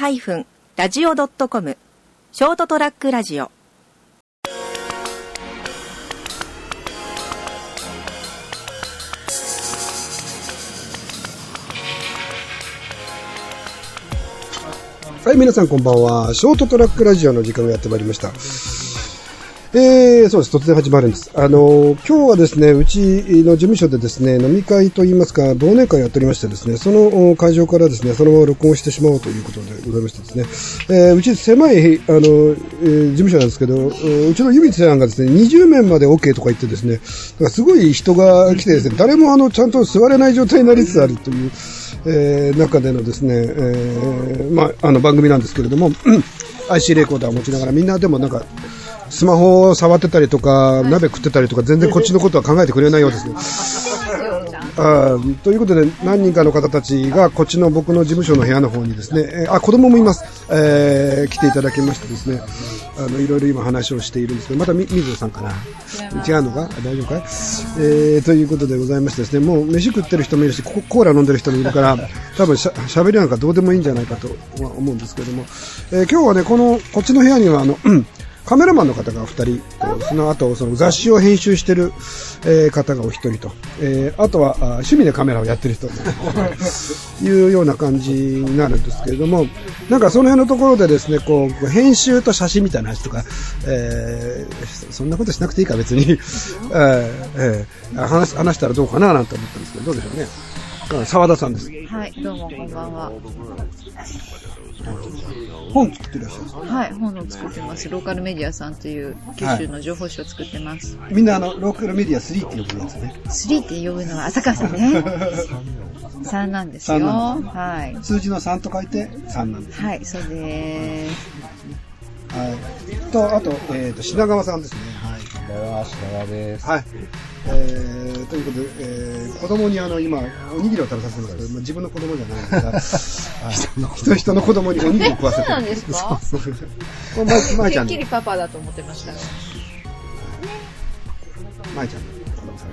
ST-radio.com ショートトラックラジオはい、皆さんこんばんは。ショートトラックラジオの時間がやってまいりました。えー、そうです。突然始まるんです。あのー今日はですね、うちの事務所でですね、飲み会といいますか、忘年会をやっておりましてですね、その会場からですね、そのまま録音してしまおうということでございましてですね、えーうち狭い、あの、えー事務所なんですけど、うちのゆみつさんがですね、20面まで OK とか言ってですね、すごい人が来てですね、誰もあの、ちゃんと座れない状態になりつつあるという、えー中でのですね、えーまあ、あの番組なんですけれども、IC レコーダーを持ちながらみんなでもなんか、スマホを触ってたりとか、鍋食ってたりとか、全然こっちのことは考えてくれないようですね。あーということで、何人かの方たちが、こっちの僕の事務所の部屋の方にですね、えーあ、子供もいます。えー来ていただきましてですね、あの、いろいろ今話をしているんですけど、またみ、水野さんかな。違うのか？あ大丈夫か？いえー、ということでございましてですね、もう飯食ってる人もいるし、ココーラ飲んでる人もいるから、多分しゃ喋りなんかどうでもいいんじゃないかとは思うんですけれども、えー今日はね、この、こっちの部屋には、あの、うんカメラマンの方がお二人と、その後、その雑誌を編集してる、えー方がお一人と、えーあとはあ趣味でカメラをやってる人と いうような感じになるんですけれども、なんかその辺のところでですね、こう、編集と写真みたいな話とか、えーそそんなことしなくていいか別に、えーえー話話したらどうかななんて思ったんですけど、どうでしょうね。うん沢田さんです。はい、どうもこんばんは。本作ってらっしゃるんですか？はい、本を作ってます。ローカルメディアさんという九州の情報誌を作ってます。みんなあの、ローカルメディア3って呼ぶやつね。3って呼ぶのは浅川さんね。3なんですよ。はい。数字の3と書いて3なんです。はい、そうです。はい。と、あと、えっ、と、品川さんですね。はい。こんばんは、品川です。はい。えー、ということで、えー、子供にあの、今、おにぎりを食べさせてますけど、まあ、自分の子供じゃないんですが、人人の子供におにぎりを食わせてる。そうなんですか？そうそうこれ、まい、まいちゃんっきりパパだと思ってました。まいちゃんの子供さん。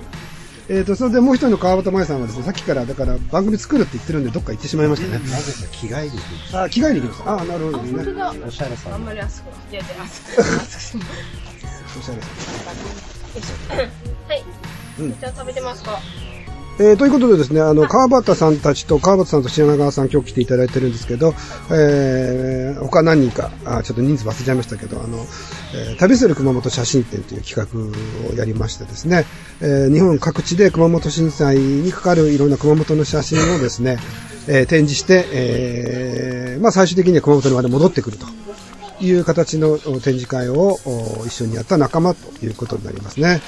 えーと、それでもう一人の川端舞さんはですね、さっきから、だから番組作るって言ってるんで、どっか行ってしまいましたね。なぜか着替えに行く。あ、着替えに行きました。あ、なるほどね。お しゃれさんの。おしゃれじゃあ食べてますかえーということでですね、あの、川端さんたちと、川端さんと品川さん今日来ていただいてるんですけど、えー、他何人か、あ、ちょっと人数忘れちゃいましたけど、あの、えー旅する熊本写真展という企画をやりましてですね、えー日本各地で熊本震災にかかるいろんな熊本の写真をですね、えー展示して、えーまあ最終的には熊本にまで戻ってくると。いう形のお展示会をお一緒にやった仲間ということになりますね。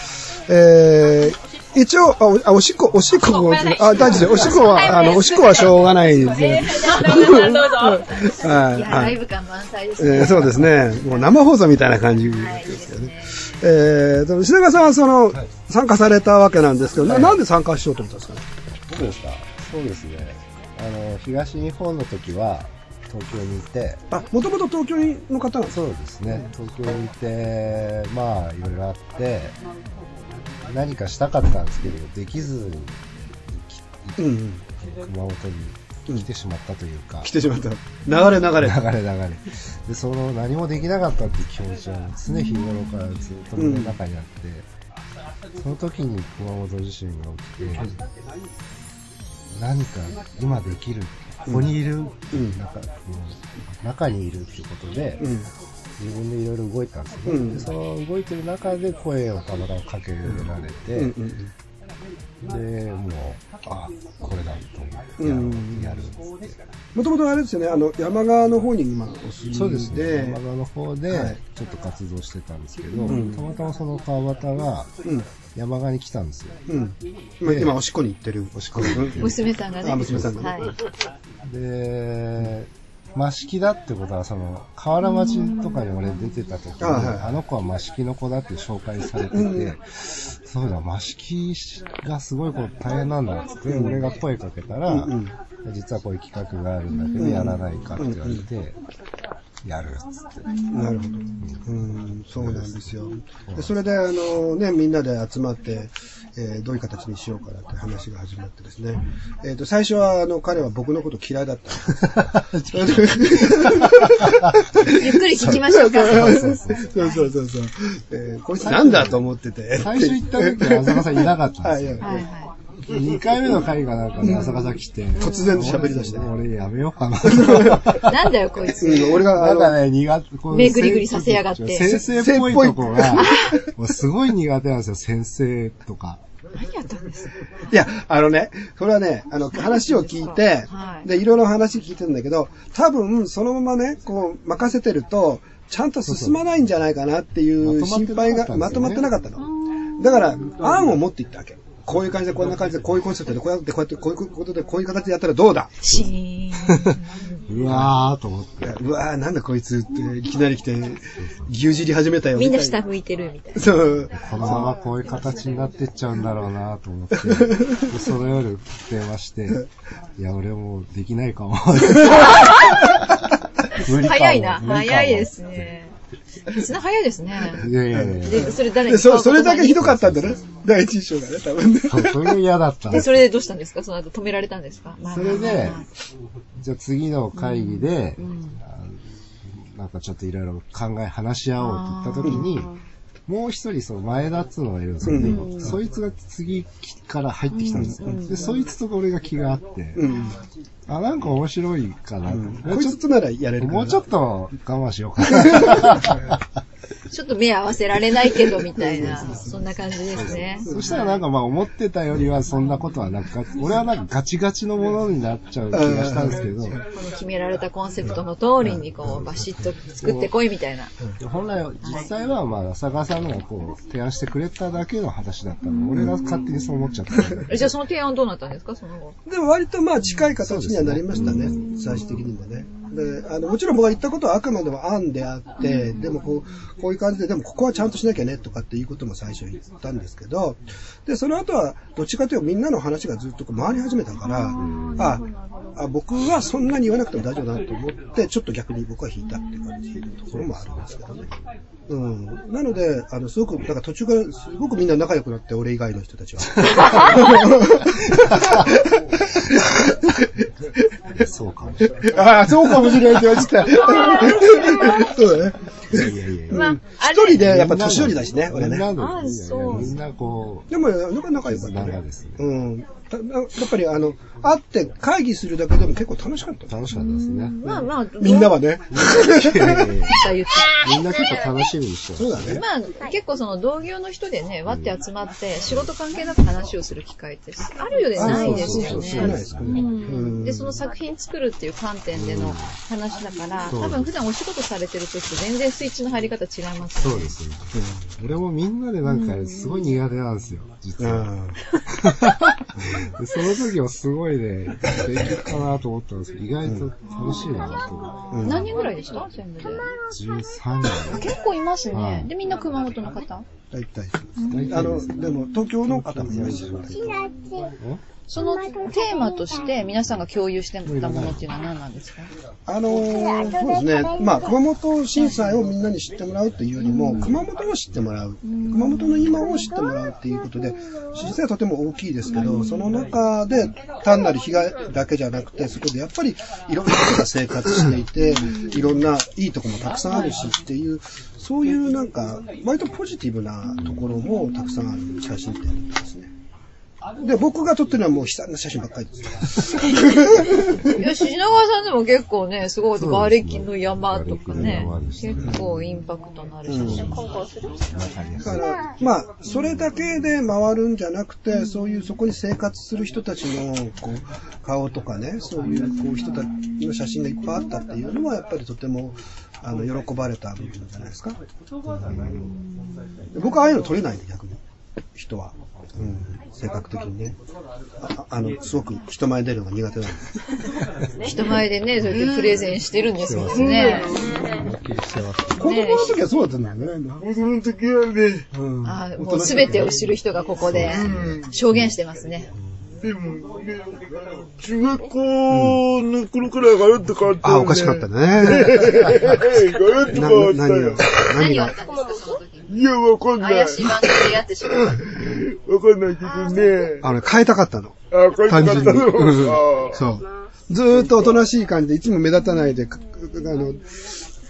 えー、一応、あおしっこ、おしっこも、あ、大丈夫です。おしっこは、あの、おしっこはしょうがないですね。どうぞ。はいライブ感満載ですね。えーそうですね。もう生放送みたいな感じですよね。えーと、品川さんはその、参加されたわけなんですけど、ななんで参加しようと思ったんですかね？僕ですか？そうですね。あの、東日本の時は、東京にいて、あ、もともと東京の方そうですね。東京にいて、まあ、いろいろあって、何かしたかったんですけど、できずに、うんうん。熊本に来てしまったというか、来てしまった。流れ流れ。流れ流れ。で、その何もできなかったっていう気持ちは常日頃からずっと胸の中にあって、その時に熊本地震が起きて、何か今できる、ここにいる、ん中中にいるっていうことで、うん。自分でいろいろ動いたんですよね、うんでその動いてる中で声をたまたまかけられて、うんうんで、もう、あ、これだと思ってやんやる。もともとあれですよね、あの、山側の方に今お住。そうですね。山田の方ではい、ちょっと活動してたんですけど、うんたまたまその川端がうん。山側に来たんですよ。うん。今、今おしっこに行ってる。おしっこに行ってる。娘さんがね。あ娘さんがねはい。で、増木だってことは、その、河原町とかに俺出てた時に、あはいあの子は増木の子だって紹介されてて、そうだ、増木がすごいこう大変なんだって、俺が声かけたら、うん実はこういう企画があるんだけど、やらないかって言われて、やるっつって。なるほど。うん、そうなんですよ。でそれで、あのね、みんなで集まって、えーどういう形にしようかなって話が始まってですね。えっ、と、最初は、あの、彼は僕のこと嫌いだった。ゆっくり聞きましょうか。そうそうそうそうそう。えーこいつなんだと思ってて。最初行った時は浅香さんいなかったんですよ。はいはいは2回目の回がなんかね、浅香さん来て。突然喋り出して俺俺やめようかな。い。なんだよ、こいつ。うん、俺が、なんかね、苦手、こう目ぐりぐりさせやがって先生っぽいとこが、もうすごい苦手なんですよ、先生とか。何やったんですか？いや、あのね、それはね、あの、話を聞いて、はいで、いろいろ話聞いてるんだけど、多分、そのままね、こう、任せてると、ちゃんと進まないんじゃないかなっていう心配が、ままとまっっててなかったの。だから、案を持っていったわけ。こういう感じで、こんな感じで、こういうコンセプトで、こうやって、こうやって、こういうことで、こういう形でやったらどうだ？シーン。うわーと思って。うわーなんだこいつって、いきなり来て、牛耳り始めたよ。みんなみたい下向いてるみたいな。そう。このままこういう形になってっちゃうんだろうなと思って、でその夜電話して、いや、俺もうできないかも。無理かも早いな。早いですね。絆早いですね。いやいやいやで、それ誰でそ、にそれだけひどかったんだね。第一印象がね、多分ね。そうそれが嫌だった。んで、それでどうしたんですか？その後止められたんですか？まあそれでまあまあ、じゃあ次の会議で、うん。あなんかちょっといろいろ考え、話し合おうって言った時に、もう一人その前田っつうのがいるんですけど、うん。そいつが次から入ってきたんですよ。で、そいつと俺が気があって、うん。あ、なんか面白いかな。こいうちょっつとならやれるもうちょっと我慢しようかな。ちょっと目合わせられないけど、みたいな、そんな感じですね。そしたらなんかまあ思ってたよりはそんなことはなく、俺はなんかガチガチのものになっちゃう気がしたんですけど、この決められたコンセプトの通りに、こう、バシッと作ってこいみたいな。本来、実際はまあ、浅川さんのがこう、提案してくれただけの話だったの。で、俺が勝手にそう思っちゃった。じゃあその提案どうなったんですか？その後。でも割とまあ近い形にはなりましたね、最終的にもね。で、あの、もちろん僕が言ったことはあくまでも案であって、でもこう、こういう感じで、でもここはちゃんとしなきゃねとかっていうことも最初言ったんですけど、で、その後はどっちかというとみんなの話がずっとこう回り始めたから、あ、あ僕はそんなに言わなくても大丈夫だなと思って、ちょっと逆に僕は引いたっていう感じのところもあるんですけどね。うん。なので、あの、すごく、なんか途中からすごくみんな仲良くなって、俺以外の人たちは。そうかもしれない。ああ、そうかもしれないって言われてた。そうだね。いやいやいや。まあ、あ一人でれ、やっぱ年寄りだしね、俺ね。あそうみんなこでも、なかなか良かったね。絆がですねうん。たやっぱり、あの、会って会議するだけでも結構楽しかったう、。楽しかったですね。まあまあ、みんなはね。みんな結構楽しみにしてまそうだね。まあ、結構その同業の人でね、割って集まって、仕事関係なく話をする機会ってあるようでないですよそうそうそう少ないでその作品作るっていう観点での話だから、多分普段お仕事されてる時と全然スイッチの入り方違いますよね。そうですね。俺もみんなでなんかすごい苦手なんですよ、実は。うん。でその時はすごいね、素敵かなと思ったんですけど、意外と楽しいなと思って。何人ぐらいでした？全部で。13人。結構いますはね。いで、みんな熊本の方？大体。大体あの、ですねでも、東京の方もいらっしゃる。そのテーマとして皆さんが共有してたものっていうのは何なんですか？あのーそうですね。まあ、熊本震災をみんなに知ってもらうというよりも、熊本を知ってもらう。熊本の今を知ってもらうっていうことで、実際はとても大きいですけど、その中で単なる被害だけじゃなくて、そこでやっぱりいろんな人が生活していて、いろんないいとこもたくさんあるしっていう、そういうなんか、割とポジティブなところもたくさんある写真展ですね。で、僕が撮ってるのはもう悲惨な写真ばっかりです。いや、品川さんでも結構ね、すごい、瓦礫の山とかねね結構インパクトのある写真。わかりやすい。だから、まあ、それだけで回るんじゃなくて、そういうそこに生活する人たちの、こう、顔とかね、そういう、こう、人たちの写真がいっぱいあったっていうのは、やっぱりとても、あの、喜ばれた部分じゃないですか。うん僕はああいうの撮れないんで、逆に。人は。うん、性格的にね。ああの、すごく人前に出るのが苦手なんで。人前でね、そうやってプレゼンしてるんですもんね。子供の時はそうだったんだよね。子供の時はね。うんあもうすべてを知る人がここで証言してますね。でも、ね、中学校の頃からガラッと変わった、ね。あ、おかしかったね。ガラッとな変わったよ何が。何がいや、わかんない。怪しい番組でやってしまった。わかんないけどね。あの、変えたかったの。あ、これ単純に。うんあそう。ずーっとおとなしい感じで、いつも目立たないで、かあの、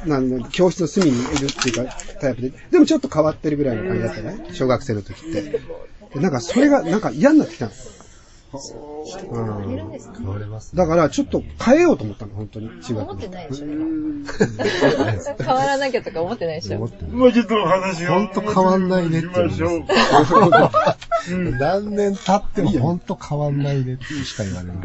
なんの教室の隅にいるっていうか、タイプで。でもちょっと変わってるぐらいの感じだったね。小学生の時って。でなんか、それが、なんか嫌になってきたの。うん変われます。だから、ちょっと変えようと思ったの、本当に。中学思っての。ないでしょ、でも変わらなきゃとか思ってないでしょ。思ってるもうちょっと話を。ほんと変わんないねってしましょう。何年経ってもほんと変わんないねってしか言われない。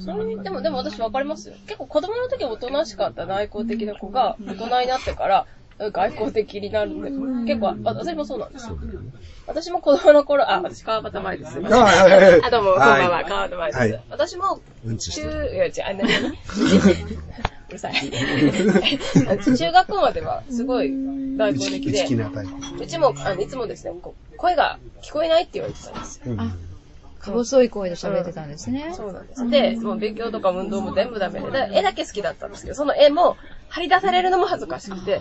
そういうでも、でも私分かりますよ。結構子供の時おとなしかった内向的な子が、大人になってから、外交的になるんで、結構、あ私もそうなんですよ。私も子供の頃、あ、私川端前です。はいはいはいはいあ、どうも、こんばんは、川端前です。はい私も、中、る。いや、違う、あ、な にうるさい。中学校までは、すごい、大内向的で。うちも、あの、いつもですね、こう声が聞こえないって言われてたんですよ。うんか細い声で喋ってたんですね。そうなんです。で、もう勉強とか運動も全部ダメで、だ絵だけ好きだったんですけど、その絵も張り出されるのも恥ずかしくて、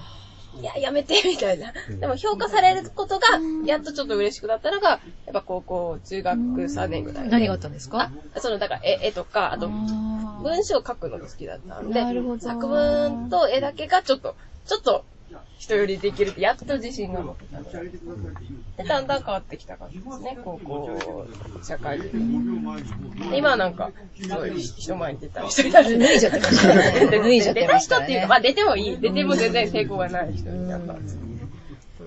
いや、やめて、みたいな。でも評価されることが、やっとちょっと嬉しくなったのが、やっぱ高校、中学3年ぐらいで。何があったんですか？あその、だから絵、絵とか、あと、あ文章を書くのが好きだったんで作文と絵だけがちょっと、ちょっと、人よりできるって、やっと自信が持ってたので。で、だんだん変わってきた感じですね、高校、社会人で今はなんか、すごい人前に出たりしてたり。脱いじゃってましたねで脱いじゃってましたね出た人っていうか、まあ出てもいい。出ても全然成功がない人になったんですよ。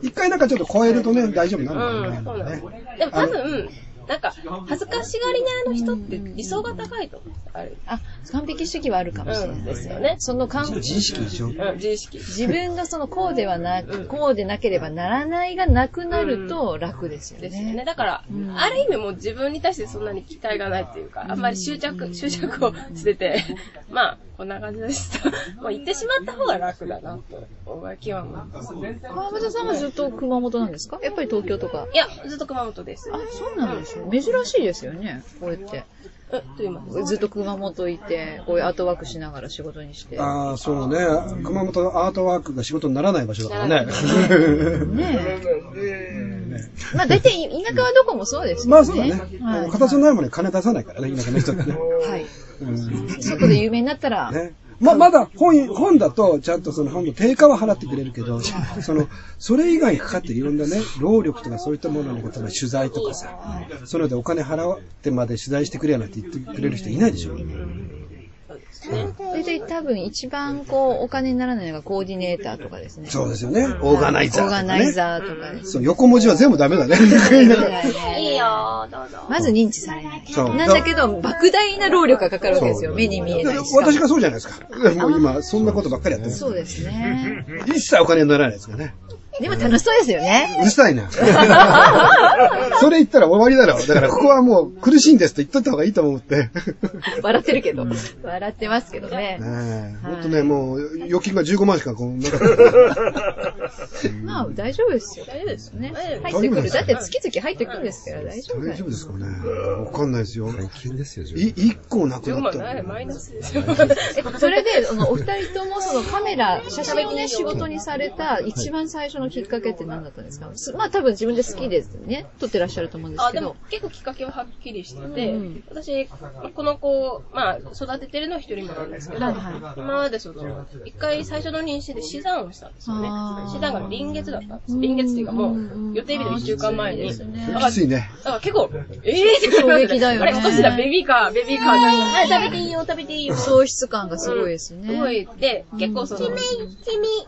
一回なんかちょっと超えるとね、大丈夫になん、んだよね。そうなんです。でも多分、なんか、恥ずかしがりなあの人って理想が高いと思うんですよあれ。あ、完璧主義はあるかもしれない。うん、ですよね。その完自意識でしょ？うん、自意識。自分がそのこうではなうんく、こうでなければならないがなくなると楽ですよですよね。ね。だから、うんある意味もう自分に対してそんなに期待がないっていうか、あんまり執着、執着をしてて、まあ、こんな感じですと、もう行ってしまった方が楽だなと、僕は気は思いますね。川端さんはずっと熊本なんですか？やっぱり東京とか。いや、ずっと熊本です。あ、そうなんですよ。珍しいですよね。こうやって。え、と言います？ずっと熊本いて、こういうアートワークしながら仕事にして。ああ、そうね。熊本のアートワークが仕事にならない場所だからね。ねえ。まあ大体田舎はどこもそうですね。まあそうだね。はい。形のないものに金出さないからね、田舎の人ってね。はい。うん外で有名になったら、ね。ま、まだ本、本だと、ちゃんとその本の定価は払ってくれるけど、その、それ以外にかかっていろんなね、労力とかそういったもののことの取材とかさ、そういうのでお金払ってまで取材してくれやなんて言ってくれる人いないでしょ。大体多分一番こうお金にならないのがコーディネーターとかですね。そうですよね。オーガナイザーオーガ。ナイザーとかです。そう、横文字は全部ダメだね。いいよどうぞ。まず認知されない。そうなんだけど、莫大な労力がかかるわけですよ。目に見えないし。私がそうじゃないですか。もう今、そんなことばっかりやってる。そうですね。一切お金にならないですからね。でも楽しそうですよね。うるさいな。それ言ったら終わりだろ。だからここはもう苦しいんですと言っとった方がいいと思って。笑ってるけど。笑ってますけどね。ねえ。ほんとね、もう、預金が15万しかこう、なかった。まあ大丈夫ですよ。大丈夫ですよね。入ってくる。だって月々入ってくるんですから大丈夫大丈夫ですかね。わかんないですよ。最近ですよ、い、自一個なく10なった万ない、マイナスですよ。えそれで、お二人ともそのカメラ、写真をね、仕事にされた一番最初のきっかけって何だったんですか？すまあ多分自分で好きですね。撮ってらっしゃると思うんですあ、けどでも。結構きっかけははっきりしてて、うん私、この子、まあ、育ててるのは一人もなんですけど、はいは今までその、一回最初の妊娠で死産をしたんですよね。死産が臨月だったんです。臨月っていうかもう、予定日の一週間前に。きついね。だから結構、ええー、って衝撃だよねあれ、お年だ、ベビーカー、ベビーカーなんか、はい、食べていいよ、食べていいよ。喪失感がすごいですね。すごい。で、結構その、君、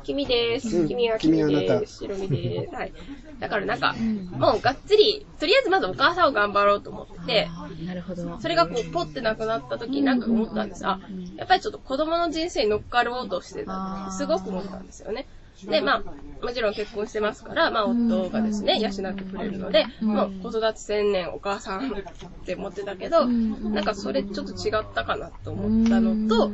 君、君です。うん君は君君はあなたです。白身です。はい。だからなんか、もうがっつり、とりあえずまずお母さんを頑張ろうと思って、あーなるほど。それがこう、ポッてなくなった時になんか思ったんです。あ、やっぱりちょっと子供の人生に乗っかろうとしてたって、すごく思ったんですよね。で、まあ、もちろん結婚してますから、まあ、夫がですね、養ってくれるので、もう子育て専念お母さんって思ってたけど、なんかそれちょっと違ったかなと思ったのと、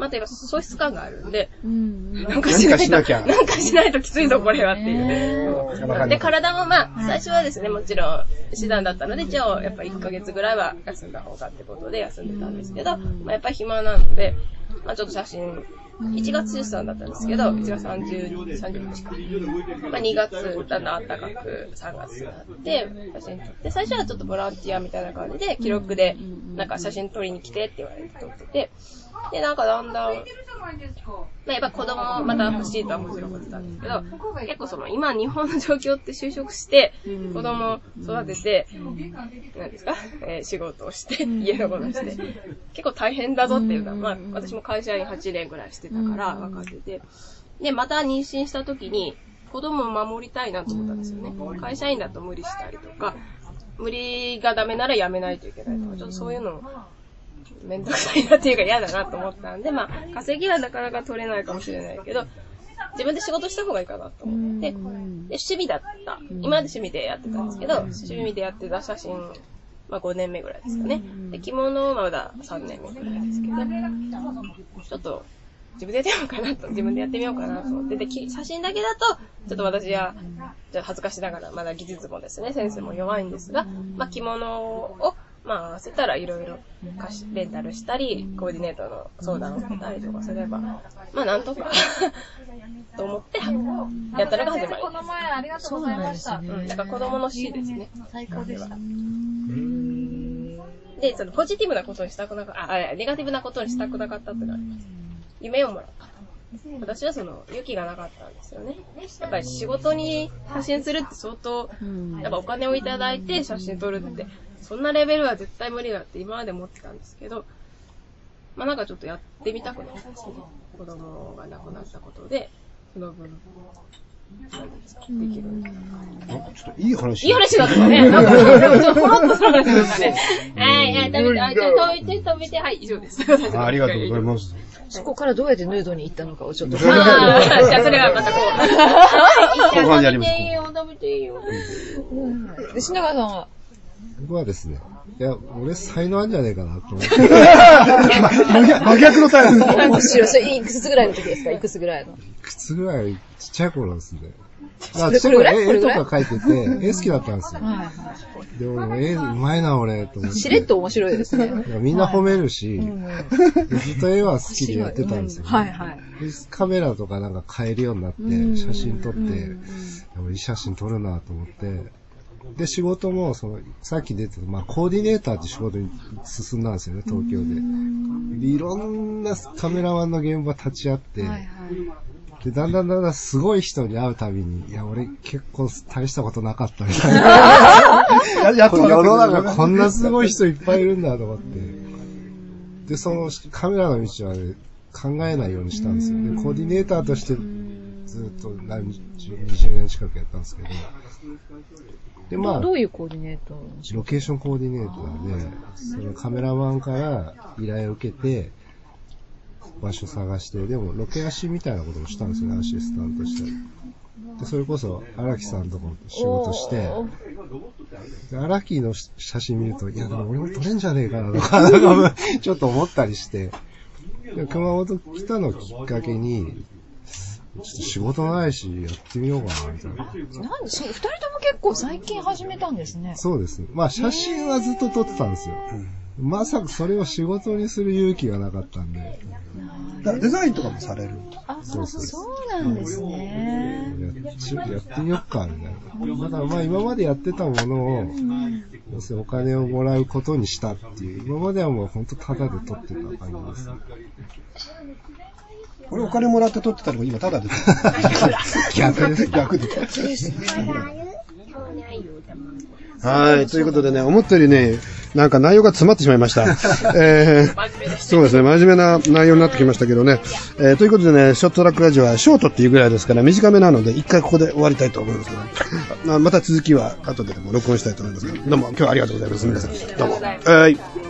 またやっぱ喪失感があるんで、うん。なんかしないと、何かしなきゃ。なんかしないときついぞ、これはっていう。で、体もまあ、最初はですね、もちろん、手段だったので、一応、やっぱ1ヶ月ぐらいは休んだ方がってことで休んでたんですけど、まあ、やっぱり暇なので、まあ、ちょっと写真、1月出産だったんですけど、1月30、30日か。まあ、2月、だんだん暖かく、3月になって、写真撮って、最初はちょっとボランティアみたいな感じで、記録で、なんか写真撮りに来てって言われて撮ってて、で、なんかだんだん、まあ、やっぱ子供もまた欲しいとはもちろん思ってたんですけど、結構その今日本の状況って就職して、子供を育てて、何ですか、えー仕事をして、家のことをして、結構大変だぞっていうのは、まあ私も会社員8年ぐらいしてたから分かってて、で、また妊娠した時に子供を守りたいなと思ったんですよね。会社員だと無理したりとか、無理がダメなら辞めないといけないとか、ちょっとそういうのめんどくさいなっていうか嫌だなと思ったんで、まあ、稼ぎはなかなか取れないかもしれないけど、自分で仕事した方がいいかなと思って、で、趣味だった。今まで趣味でやってたんですけど、趣味でやってた写真、まあ5年目ぐらいですかね。で、着物はまだ3年目ぐらいですけど、ちょっと、自分でやってみようかなと、自分でやってみようかなと思って、で、き写真だけだと、ちょっと私は、ちょっと恥ずかしながら、まだ技術もですね、先生も弱いんですが、まあ着物を、まあ合わせたらいろいろ貸し、レンタルしたり、コーディネートの相談を受けたりとかすれば、まあなんとか、と思って、やったのが始まりこの前ありがとうございました。うん、だから子供の死ですね。最高でした。で、そのポジティブなことにしたくなかった、あ、あネガティブなことにしたくなかったってのがあります。夢をもらった。私はその、勇気がなかったんですよね。やっぱり仕事に写真するって相当、やっぱお金をいただいて写真撮るって、そんなレベルは絶対無理だって今まで思ってたんですけど、まあなんかちょっとやってみたくなったんですね。子供が亡くなったことで、その分、なんできるんだなんかちょっといい話。いい話だったね。なんか、ちょっとポロッとする話だったね。はい、はい、食べて、あ、じゃあ止めて、止めて、はい、以上です。あありがとうございます。そこからどうやってヌードに行ったのかをちょっと。あーじゃあそれはまたこう。はい、後半でやります食べていいよ、食べていいよ。で、品川さんは、僕はですね、いや、俺才能あるんじゃねえかなと思って。真 逆真逆のタイプ。面白い。それいくつぐらいの時ですか？いくつぐらいの。いくつぐらい、ちっちゃい頃ですね。まあ、ちっちゃい頃これぐらい？絵絵とか描いてて、絵好きだったんですよ。はいはでも、絵うまいな俺、と思っい。て。しれっと面白いですね。いやみんな褒めるし、うんずっと絵は好きでやってたんですよ、はいはい。でカメラとかなんか買えるようになって、写真撮って、いや俺いい写真撮るなと思って、で、仕事も、その、さっき出てた、まあ、コーディネーターって仕事に進んだんですよね、東京で。でいろんなカメラマンの現場立ち会って、はいはい。で、だんだんだんだんすごい人に会うたびに、いや、俺結構大したことなかったみたいな。やっと世の中こんなすごい人いっぱいいるんだと思って。で、そのカメラの道は、ね、考えないようにしたんですよ。で、コーディネーターとしてずっと何十、20年近くやったんですけど。で、まあど、ういうコーディネートロケーションコーディネーターで、そのカメラマンから依頼を受けて、場所探して、でもロケ足みたいなこともしたんですよね、アシスタントしたり。で、それこそ荒木さんとかも仕事して、で荒木の写真見ると、いや、でも俺も撮れんじゃねえかなとか、なんかちょっと思ったりして、で熊本来たのをきっかけに、ちょっと仕事ないし、やってみようかな、みたいな。なんで、そう二人とも結構最近始めたんですね。そうですね。まあ写真はずっと撮ってたんですよ。まさかそれを仕事にする勇気がなかったんで、だデザインとかもされる？あ、そうそうそうなんですね。やっちやってみよっか、みたいな。ただまあ今までやってたものを、要するにお金をもらうことにしたっていう、今まではもう本当タダで撮ってた感じですね。俺お金もらって撮ってたのが今ただで。逆です。逆で。はい。ということでね、思ったよりね、なんか内容が詰まってしまいました。えー、そうですね、真面目な内容になってきましたけどね。えー、ということでね、ショートトラックラジオはショートっていうぐらいですから、短めなので、一回ここで終わりたいと思いますけど、まあまた続きは後ででも録音したいと思いますけど、どうも今日はありがとうございます。皆さん。どうも。はい。